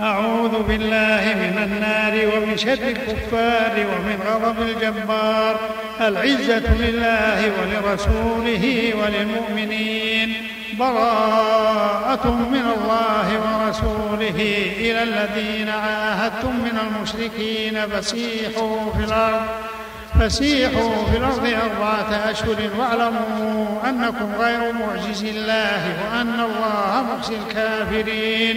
أعوذ بالله من النار ومن شر الكفار ومن غضب الجبار. العزة لله ولرسوله وللمؤمنين. براءة من الله ورسوله إلى الذين عاهدتم من المشركين. فسيحوا في الأرض فسيحوا في الأرض أربعة أشهر واعلموا أنكم غير معجز الله وأن الله مخزي الكافرين.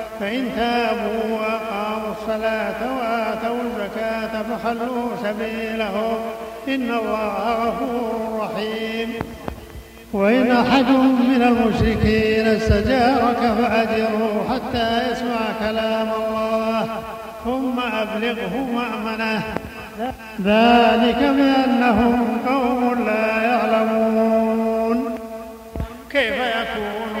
فإن تابوا وأقاموا الصلاة وآتوا الزكاة فخلوا سبيلهم. إن الله غفور رحيم. وإن أحد من المشركين استجارك فأجره حتى يسمع كلام الله ثم أبلغه مأمنة. ذلك بأنهم قوم لا يعلمون. كيف يكون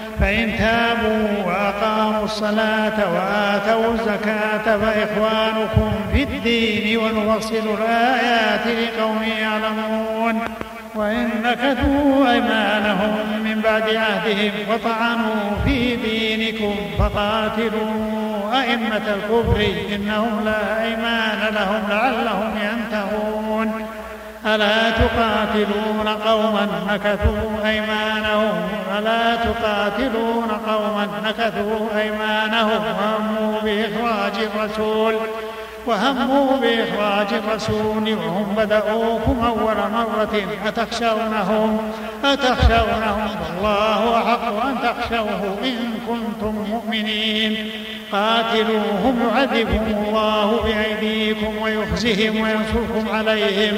فإن تابوا وأقاموا الصلاة وآتوا الزكاة فإخوانكم في الدين ونفصل الآيات لقوم يعلمون وإن نكثوا أيمانهم من بعد عهدهم وطعنوا في دينكم فقاتلوا أئمة الكفر إنهم لا أيمان لهم لعلهم ينتهون. ألا تقاتلون قوما نكثوا أيمانهم ألا تقاتلون قوما نكثوا أيمانهم وهموا بإخراج الرسول وهموا بإخراج الرسول وهم بدأوكم أول مرة. أتخشونهم؟ أتخشونهم؟ والله أحق أن تخشوه إن كنتم مؤمنين. قاتلوهم يعذبهم الله بأيديكم ويخزهم وينصركم عليهم.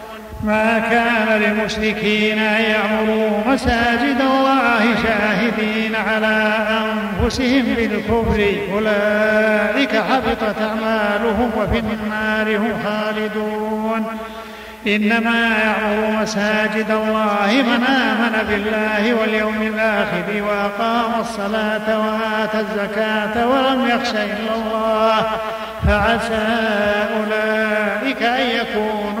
ما كان للمشركين أن يعمروا مساجد الله شاهدين على أنفسهم بالكفر. أولئك حبطت أعمالهم وفي النار هم خالدون. إنما يعمر مساجد الله من آمن بالله واليوم الآخر وأقام الصلاة وآتى الزكاة ولم يخش إلا الله. فعسى أولئك أن يكونوا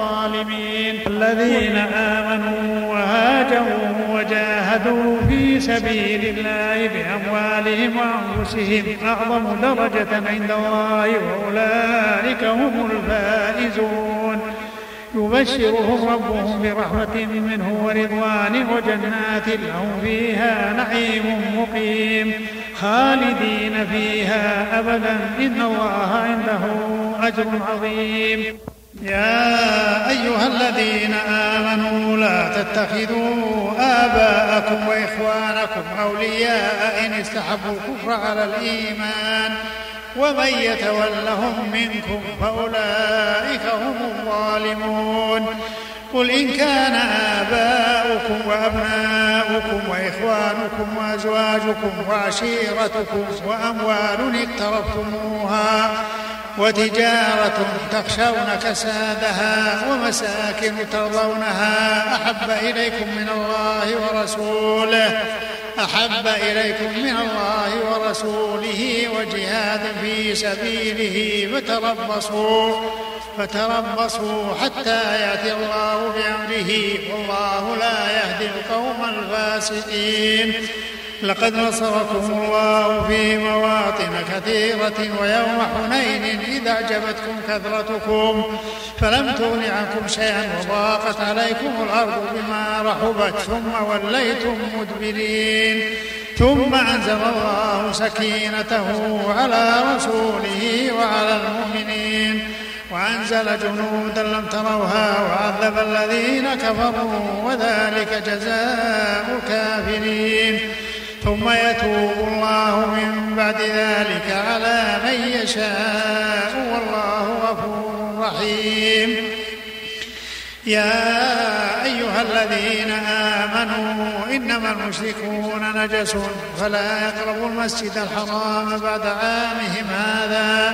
الذين آمنوا وهاجروا وجاهدوا في سبيل الله بأموالهم وأنفسهم أعظم درجة عند الله وأولئك هم الفائزون. يبشرهم ربهم برحمة منه ورضوان وجنات لهم فيها نعيم مقيم. خالدين فيها أبدا. إن الله عنده أجر عظيم. يا الذين آمنوا لا تتخذوا آباءكم وإخوانكم أولياء إن استحبوا الكفر على الإيمان ومن يتولهم منكم فأولئك هم الظالمون. قل إن كان آباؤكم وأبناؤكم وإخوانكم وأزواجكم وعشيرتكم وأموال اقترفتموها وتجارة تخشون كسادها ومساكن ترضونها أحب إليكم من الله ورسوله أحب إليكم من الله ورسوله وجهاد في سبيله فتربصوا فتربصوا حتى يأتي الله بأمره والله لا يهدي القوم الفاسقين. لقد نصركم الله في مواطن كثيرة ويوم حنين إذا أعجبتكم كثرتكم فلم تغن عنكم شيئا وضاقت عليكم الأرض بما رحبت ثم وليتم مدبرين. ثم أنزل الله سكينته على رسوله وعلى المؤمنين وأنزل جنودا لم تروها وعذب الذين كفروا وذلك جزاء الكافرين. ثم يتوب الله من بعد ذلك على من يشاء والله غفور رحيم. يا أيها الذين آمنوا إنما المشركون نجس فلا يقربوا المسجد الحرام بعد عامهم هذا.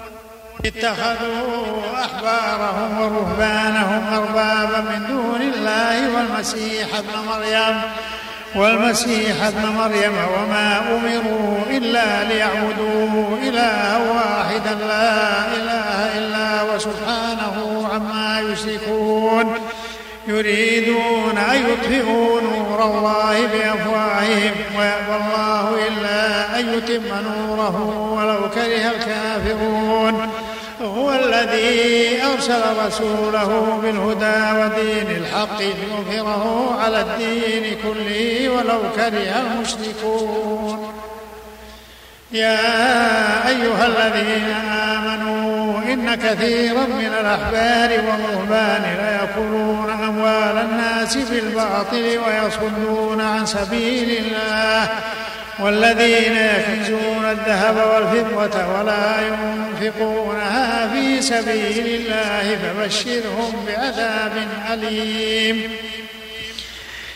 اتخذوا أحبارهم ورهبانهم أربابا من دون الله والمسيح ابن مريم والمسيح ابن مريم وما أمروا إلا ليعبدوا إلها واحدا لا إله إلا وسبحانه عما يشركون يريدون أن يطفئوا نور الله بأفواههم ويأبى الله إلا أن يتم نوره ولو كره الكافرون. هو الذي أرسل رسوله بالهدى ودين الحق ليظهره على الدين كله ولو كره المشركون. يا أيها الذين آمنوا إن كثيرا من الأحبار والرهبان ليأكلون أموال الناس بالباطل ويصدون عن سبيل الله. والذين يكنزون الذهب والفضة ولا ينفقونها في سبيل الله فبشرهم بعذاب أليم.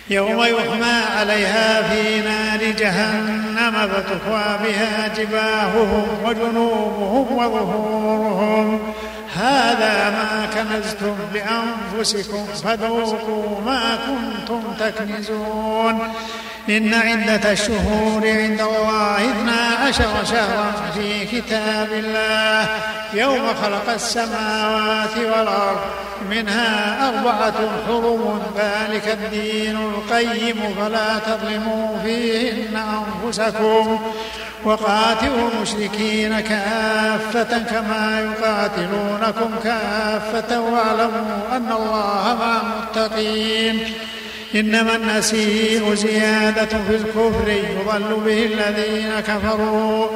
يوم يحمى عليها في نار جهنم فتكوى بها جباههم وجنوبهم وظهورهم. هذا ما كنزتم لأنفسكم فذوقوا ما كنتم تكنزون. إن عدة الشهور عند الله اثنا عشر شهرا في كتاب الله. يوم خلق السماوات والأرض منها أربعة حرم ذلك الدين القيم فلا تظلموا فيهن أنفسكم. وقاتلوا المشركين كافة كما يقاتلونكم كافة واعلموا أن الله مع المتقين. إنما النسيء زيادة في الكفر يضل به الذين كفروا.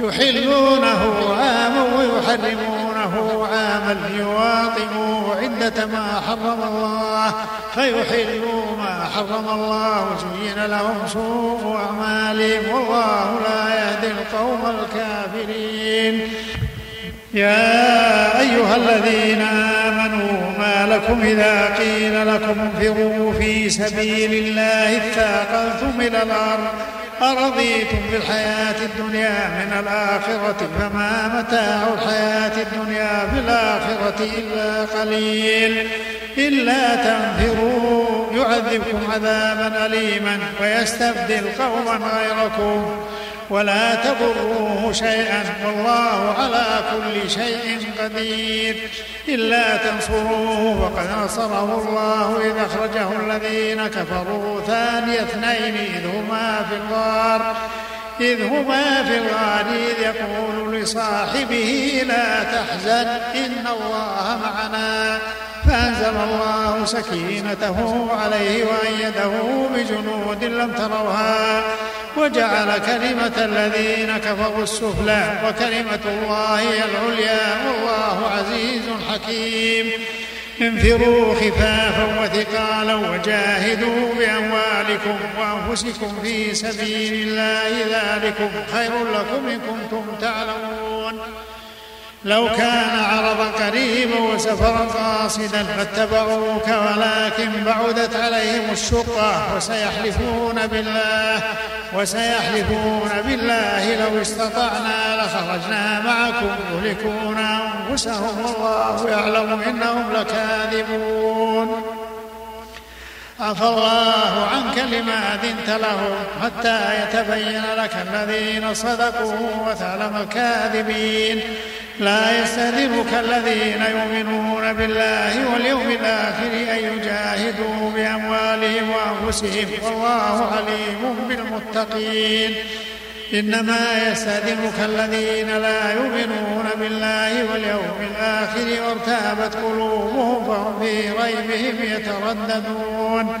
يحلونه عاما ويحرمون معه عاما ليواطئوا عدة ما حرم الله. فيحلوا ما حرم الله زين لهم سوء أعمالهم. والله لا يهدي القوم الكافرين. يا أيها الذين آمنوا ما لكم إذا قيل لكم انفروا في سبيل الله اثاقلتم إلى الأرض أرضيتم بالحياة الدنيا من الآخرة فما متاع الحياة الدنيا في الآخرة إلا قليل إلا تنفروا يعذبكم عذابا أليما ويستبدل قوما غيركم ولا تضروه شيئا والله على كل شيء قدير. إلا تنصروه فقد نصره الله إذ أخرجه الذين كفروا ثاني اثنين إذ هما في الغار إذ هما في الغار إذ يقول لصاحبه لا تحزن إن الله معنا. فأنزل الله سكينته عليه وأيده بجنود لم تروها. وجعل كلمة الذين كفروا السفلى وكلمة الله هي العليا والله عزيز حكيم. انفروا خفافا وثقالا وجاهدوا بأموالكم وأنفسكم في سبيل الله ذلكم خير لكم إن كنتم تعلمون. لو كان عرضا قريبا وسفرا قاصدا لاتبعوك ولكن بعدت عليهم الشقة وسيحلفون بالله وسيحلفون بالله لو استطعنا لخرجنا معكم يهلكون أنفسهم والله يعلم إنهم لكاذبون. عفى الله عنك لما أذنت لهم حتى يتبين لك الذين صدقوا وتعلم الكاذبين. لا يستأذنك الذين يؤمنون بالله واليوم الآخر أن يجاهدوا بأموالهم وأنفسهم والله عليم بالمتقين. إنما يستأذنك الذين لا يؤمنون بالله واليوم الآخر وارتابت قلوبهم فهم في ريبهم يترددون.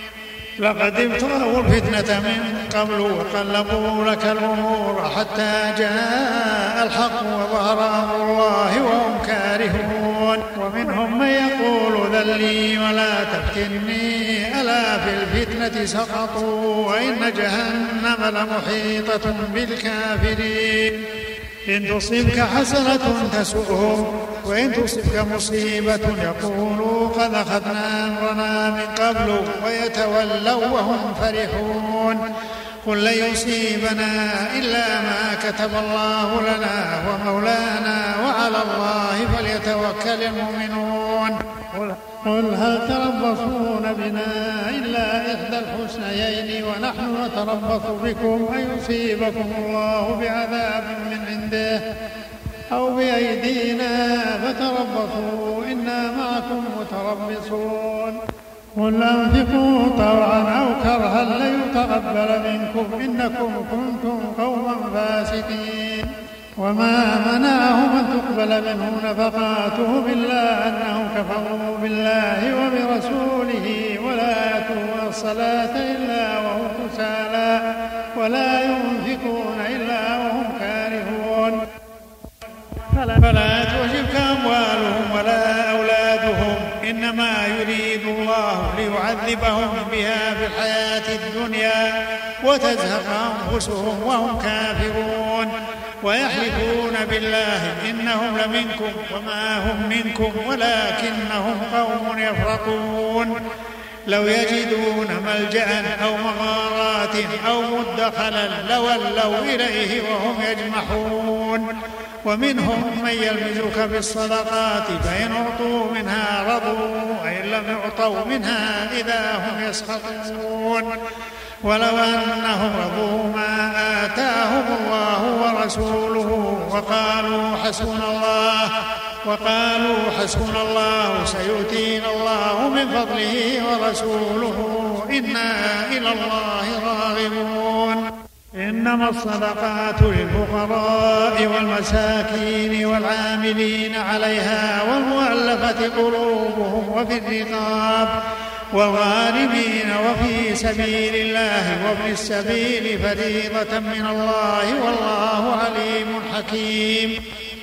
لقد ابتغوا الفتنة من قبل وقلبوا لك الأمور حتى جاء الحق وظهر أمر الله وهم كارهون. ومنهم من يقول ذلي ولا تفتني ألا في الفتنة سقطوا وإن جهنم لمحيطة بالكافرين. إن تصبك حسنة تسؤهم وإن تصبك مصيبة يقولوا قد أخذنا أمرنا من قبل ويتولوا وهم فرحون قل لن يصيبنا إلا ما كتب الله لنا ومولانا وعلى الله فليتوكل المؤمنون قل هل تربصون بنا إلا إحدى الحسنيين ونحن نتربص بكم أن يصيبكم الله بعذاب من عنده أو بأيدينا فتربصوا إنا معكم متربصون. قل أنفقوا طوعا أو كرها لن يتقبل منكم إنكم كنتم قوما فاسقين. وما منعهم أن تقبل منهم نفقاتهم إلا أنهم كفروا بالله وبرسوله ولا يأتون الصلاة إلا فلا تعجبك أموالهم ولا أولادهم. إنما يريد الله ليعذبهم بها في الحياة الدنيا وتزهق أنفسهم وهم كافرون. ويحلفون بالله إنهم لمنكم وما هم منكم ولكنهم قوم يفرقون. لو يجدون ملجأ أو مغارات أو مدخلا لولوا إليه وهم يجمحون. ومنهم من يلمزك في الصدقات فإن أعطوا منها رضوا وإن لم يعطوا منها إذا هم يسخطون. ولو أنهم رضوا ما آتاهم الله ورسوله وقالوا حسبنا الله وقالوا حسبنا الله سيؤتينا الله من فضله ورسوله. إنا إلى الله راغبون. إنما الصدقات للفقراء والمساكين والعاملين عليها والمؤلفة قلوبهم وفي الرقاب والغارمين وفي سبيل الله وابن السبيل فريضة من الله والله عليم حكيم.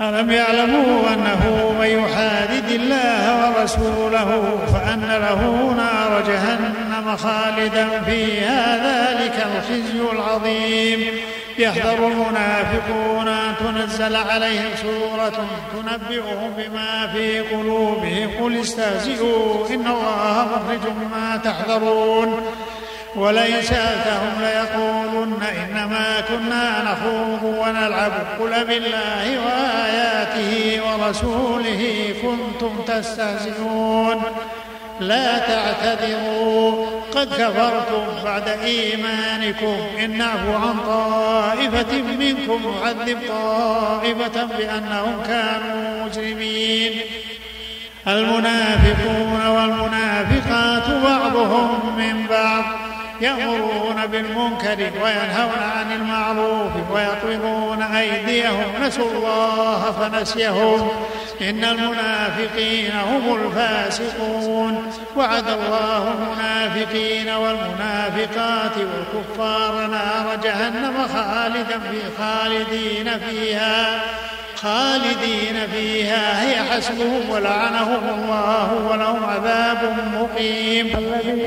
ألم يعلموا أنه من يحادد الله ورسوله فأن له نار جهنم خالدا فيها ذلك الخزي العظيم. يحذر المنافقون أن تنزل عليهم سورة تنبئهم بما في قلوبهم. قل استهزئوا إن الله مخرج ما تحذرون. ولئن سألتهم ليقولن إنما كنا نخوض ونلعب. قل بالله وآياته ورسوله كنتم تستهزئون. لا تعتذروا. قد كفرتم بعد إيمانكم. إن نعفو عن طائفة منكم نعذب طائفة بأنهم كانوا مجرمين. المنافقون والمنافقات بعضهم من بعض. يأمرون بالمنكر وينهون عن المعروف ويطلبون أيديهم. نسوا الله فنسيهم. إن المنافقين هم الفاسقون. وعد الله المنافقين والمنافقات والكفار نار جهنم خالدا في خالدين فيها خالدين فيها. هي حسبهم ولعنهم الله ولهم عذاب مقيم.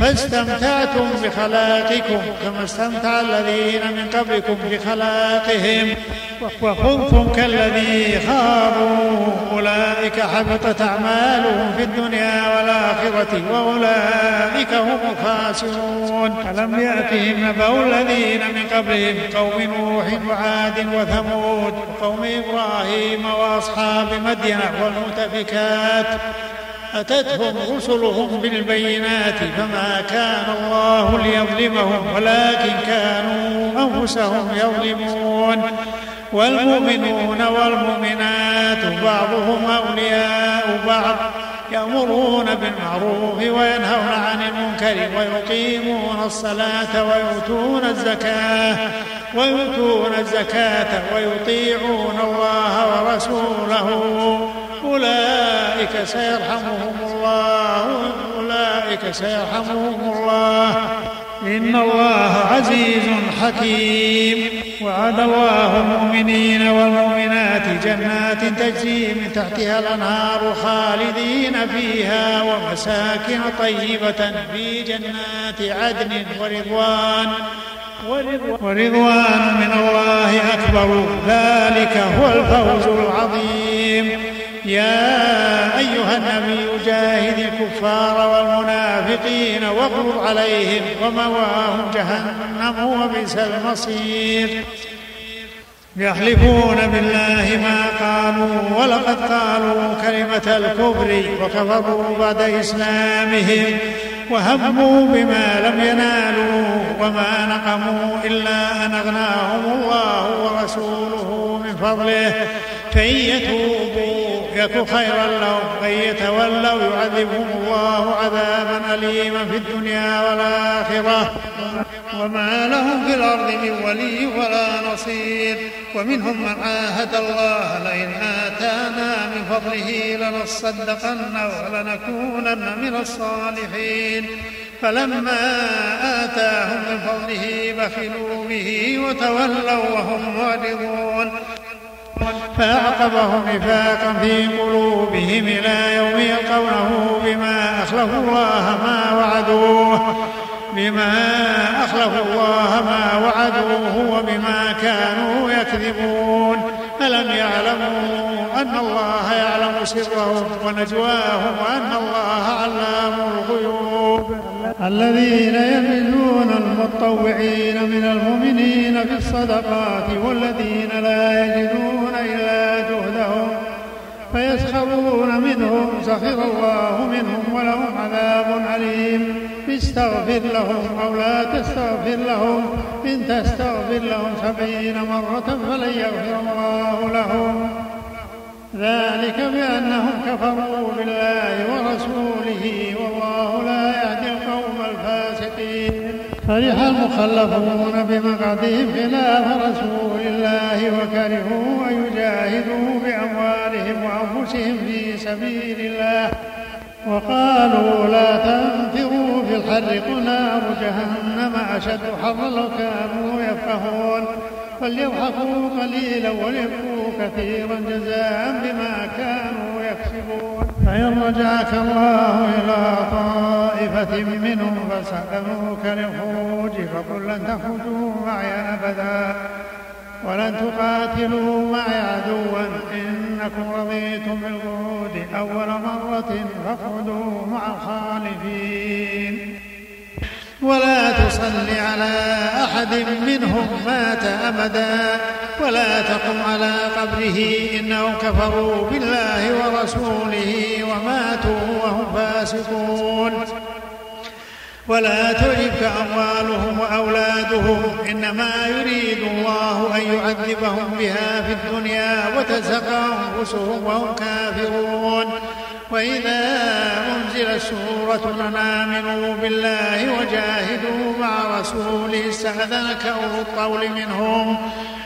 فاستمتعتم بخلاقكم كما استمتع الذين من قبلكم بخلاقهم وخذتم كالذي خابوا أولئك حبطت أعمالهم في الدنيا والآخرة وأولئك هم الخاسرون. ألم يأتهم نبأ الذين من قبلهم قوم نوح وعاد وثمود وقوم إبراهيم وأصحاب مدين والمؤتفكات أتتهم رسلهم بالبينات فما كان الله ليظلمهم ولكن كانوا أنفسهم يظلمون. والمؤمنون والمؤمنات بعضهم أولياء بعض يأمرون بالمعروف وينهون عن المنكر ويقيمون الصلاة ويؤتون الزكاة ويؤتون الزكاة ويطيعون الله ورسوله. أولئك سيرحمهم الله أولئك سيرحمهم الله. إن الله عزيز حكيم. وعد الله المؤمنين والمؤمنات جنات تجري من تحتها الأنهار خالدين فيها ومساكن طيبة في جنات عدن ورضوان. ورضوان من الله أكبر. ذلك هو الفوز العظيم. يا أيها النبي جاهد الكفار والمنافقين واغلظ عليهم ومواهم جهنم وبئس المصير. يحلفون بالله ما قالوا ولقد قالوا كلمة الكفر وكفروا بعد إسلامهم وهموا بما لم ينالوا وما نقموا إلا أن أغناهم الله ورسوله من فضله. فإن يتوبوا يك خيرا لهم وإن يتولوا يعذبهم الله عذابا أليما في الدنيا والآخرة. وما لهم في الأرض من ولي ولا نصير. ومنهم من عاهد الله لئن آتانا من فضله لنصدقن ولنكونن من الصالحين. فلما آتاهم من فضله بخلوا به وتولوا وهم معرضون. فأعقبهم نفاقا في قلوبهم إلى يوم يلقونه بما أخلفوا الله ما وعدوه بما أخلفوا الله ما وعدوه وبما كانوا يكذبون. ألم يعلموا أن الله يعلم سرهم ونجواهم وأن الله علام الغيوب؟ الذين يمنون المطوعين من المؤمنين في الصدقات والذين لا يجدون فيسخرون منهم سخر الله منهم ولهم عذاب عليم استغفر لهم أو لا تستغفر لهم. إن تستغفر لهم سبعين مرة فلن يغفر الله لهم. ذلك بأنهم كفروا بالله ورسوله والله لا يهدي القوم الفاسقين. فرح المخلفون بمقعدهم خلاف رسول الله وكرهوا أن يجاهدوا بأموالهم وأنفسهم في سبيل الله وقالوا لا تنفروا في الحر قل نار جهنم أشد حرا لو كانوا يفقهون فليضحكوا قليلا وليبكوا كثيرا جزاء بما كانوا يكسبون فإن رجعك الله إلى طائفة منهم فسألوك للخروج فقل لن تخرجوا معي أبدا ولن تقاتلوا معي عدوا إنكم رضيتم بالقعود أول مرة فاقعدوا مع الخالفين. ولا تصل على أحد منهم مات أبدا ولا تقم على قبره إنهم كفروا بالله ورسوله وماتوا وهم فاسقون. ولا تعجبك أموالهم وأولادهم إنما يريد الله أن يعذبهم بها في الدنيا وتزهق أنفسهم وهم كافرون. وإذا أنزلت سورة أن آمنوا بالله وجاهدوا مع رسوله استأذنك أولو الطول منهم.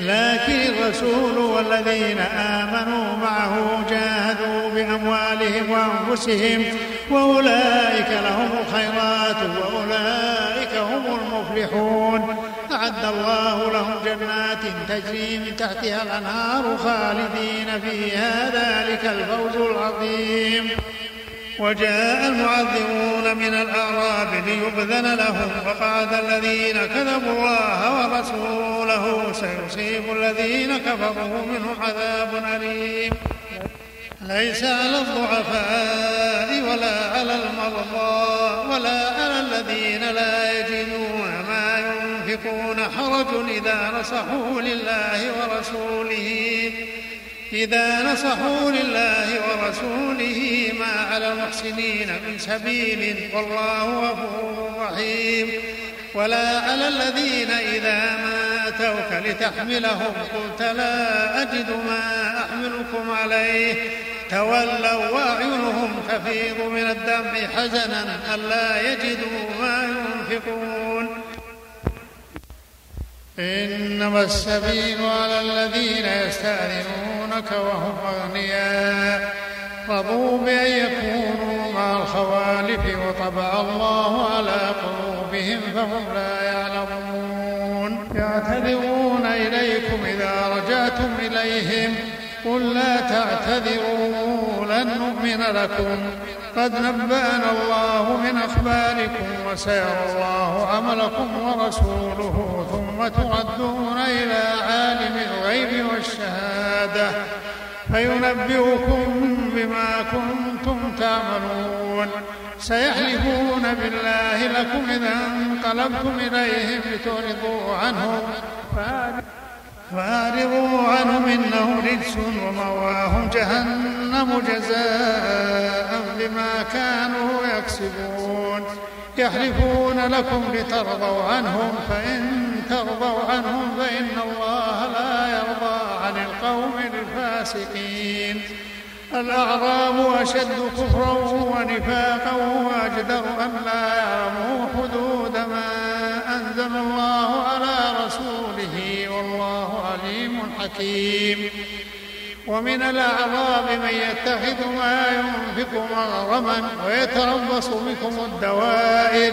لكن الرسول والذين آمنوا معه جاهدوا بأموالهم وأنفسهم وأولئك لهم الخيرات وأولئك هم المفلحون. أعد الله لهم جنات تجري من تحتها الأنهار خالدين فيها. ذلك الفوز العظيم. وجاء المعذرون من الأعراب ليؤذن لهم فقعد الذين كذبوا الله ورسوله سيصيب الذين كفروا منهم عذاب أليم. ليس على الضعفاء ولا على المرضى ولا على الذين لا يجدون ما ينفقون حرج إذا نصحوا لله ورسوله. إذا نصحوا لله ورسوله ما على المحسنين من سبيل والله غفور رحيم. ولا على الذين إذا ما أتوك لتحملهم قلت لا أجد ما أحملكم عليه. تولوا وأعينهم تفيض من الدمع حزنا ألا يجدوا ما ينفقون. إنما السبيل على الذين يستأذنونك وهم أغنياء. رضوا بأن يكونوا مع الخوالف وطبع الله على قلوبهم فهم لا يعلمون. يعتذرون إليكم إذا رجعتم إليهم. قل لا تعتذروا لن نؤمن لكم. قد نبأنا الله من أخباركم وسيرى الله عملكم ورسوله ثم تردون إلى عالم الغيب والشهادة فينبئكم بما كنتم تعملون. سيحلفون بالله لكم إذا انقلبتم إليهم لتعرضوا عنهم فأعرضوا عنهم إنهم رجس ومواهم جهنم جزاء بما كانوا يكسبون. يحلفون لكم لترضوا عنهم فإن ترضوا عنهم فإن الله لا يرضى عن القوم الفاسقين. الأعراب أشد كفرا ونفاقا وأجدر أن لا يعلموا حدود ما أنزل الله على رسوله والله عليم حكيم. ومن الأعراب من يتخذ ما ينفق مغرما ويتربص بكم الدوائر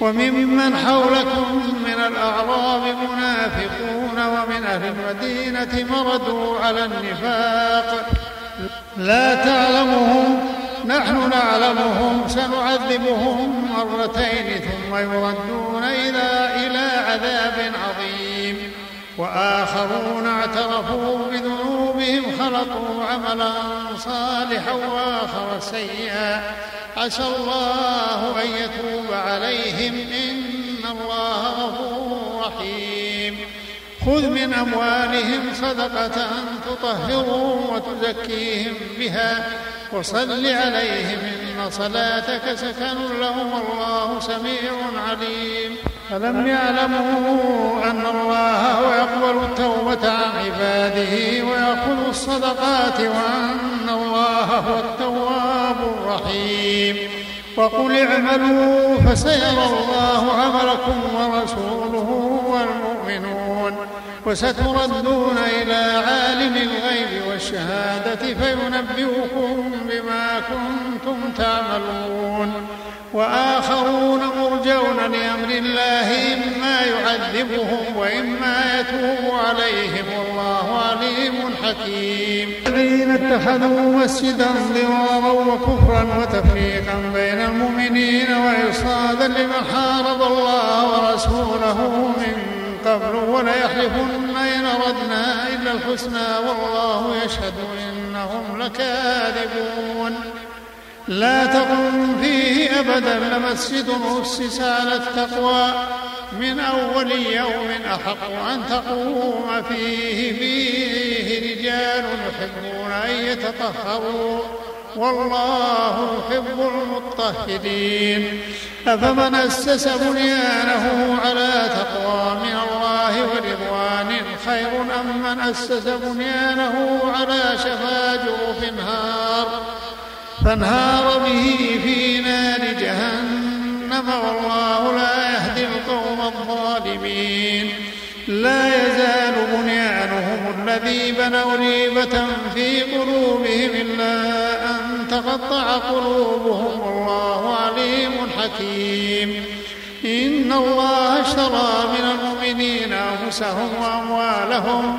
وممن حولكم من الأعراب منافقون ومن أهل المدينة مردوا على النفاق. لا تعلمهم نحن نعلمهم سنعذبهم مرتين ثم يردون إلى إلى عذاب عظيم. وآخرون اعترفوا بذنوبهم خلطوا عملا صالحا وآخر سيئا. عسى الله أن يتوب عليهم. إن الله غفور رحيم. خذ من أموالهم صدقة تطهرهم وتزكيهم بها. وصل عليهم إن صلاتك سكن لهم. والله سميع عليم. ألم يعلموا أن الله يقبل التوبة عن عباده ويأخذ الصدقات وأن الله هو التواب الرحيم. وقل اعملوا فسيرى الله عملكم ورسوله والمؤمنون. وستردون إلى عالم الغيب والشهادة فينبئكم بما كنتم تعملون. وآخرون مرجون لأمر الله إما يعذبهم وإما يتوب عليهم. والله عليم حكيم. الذين اتخذوا مسجدا ضرارا وكفرا وتفريقا بين المؤمنين وإرصادا لمن حارب الله ورسوله من قبل وليحلفن إن أردنا إلا الحسنى. والله يشهد إنهم لكاذبون. لا تقم فيه أبدا لمسجد أسس على التقوى. من أول يوم أحق أن تقوم فيه فيه رجال يحبون أن يتطهروا. والله يحب المطهرين. أفمن أسس بنيانه على تقوى من الله ورضوان خير أم من أسس بنيانه على شفا جرف نهار فانهار به في نار جهنم والله لا يهدي القوم الظالمين. لا يزال بنيانهم الذي بنوا ريبة في قلوبهم إلا أن تقطع قلوبهم والله عليم حكيم. إن الله اشترى من المؤمنين أنفسهم وأموالهم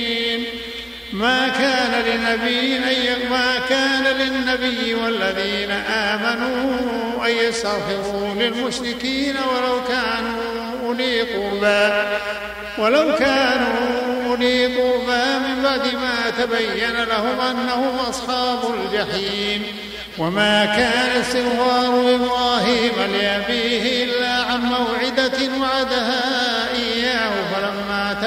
ما كان لنبي أن ما كان للنبي والذين آمنوا أن يستغفروا للمشركين ولو كانوا أولي قربى. ولو كانوا أولي قربى من بعد ما تبين لهم أنهم أصحاب الجحيم. وما كان استغفار إبراهيم لأبيه إلا عن موعدة وعدها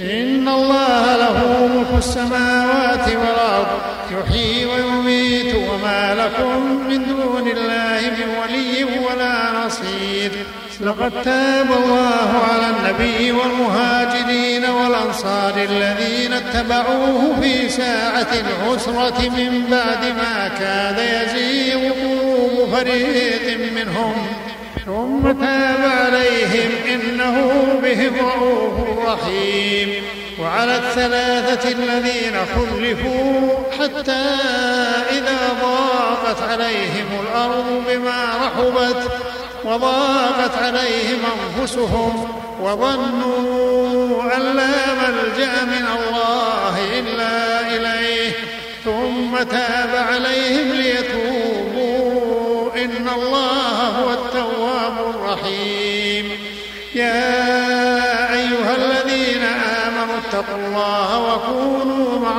إن الله له ملك السماوات والأرض يحيي ويميت وما لكم من دون الله من ولي ولا نصير. لقد تاب الله على النبي والمهاجرين والأنصار الذين اتبعوه في ساعة العسرة من بعد ما كاد يزيغ قلوب فريق منهم. ثم تاب عليهم إنه بهم رؤوف رحيم. وعلى الثلاثة الذين خلفوا حتى إذا ضاقت عليهم الأرض بما رحبت وضاقت عليهم أنفسهم وظنوا أن لا ملجأ من الله إلا إليه. ثم تاب عليهم ليتوبوا إن الله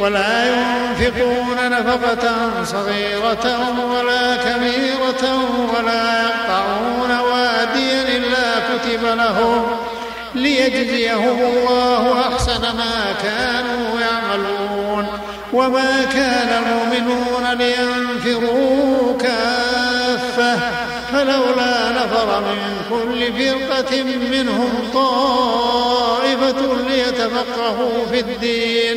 ولا ينفقون نفقة صغيرة ولا كبيرة ولا يقطعون واديا إلا كتب لهم ليجزيهم الله أحسن ما كانوا يعملون وما كان المؤمنون لينفروا كافة فلولا نفر من كل فرقة منهم طائفة ليتفقهوا في الدين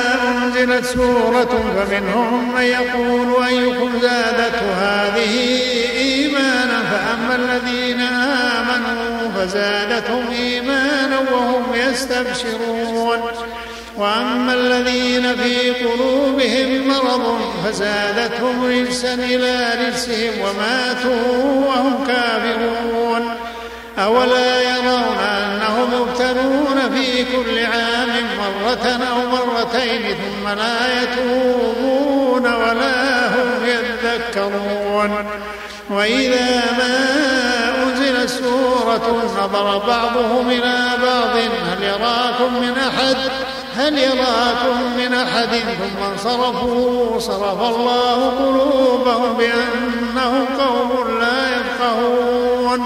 أنزلت سورة فمنهم من يقول أيكم زادته هذه إيمانا فأما الذين آمنوا فزادتهم إيمانا وهم يستبشرون وأما الذين في قلوبهم مرض فزادتهم رجسا إلى رجسهم وماتوا وهم كافرون أولا يرون أنهم يبتلون في كل عام مرة أو مرتين ثم لا يتوبون ولا هم يذكرون. وإذا ما أنزلت سورة نظر بعضهم إلى بعض هل يراكم من أحد؟ هل يراكم من أحد؟ ثم انصرفوا صرف الله قلوبهم بأنهم قوم لا يفقهون.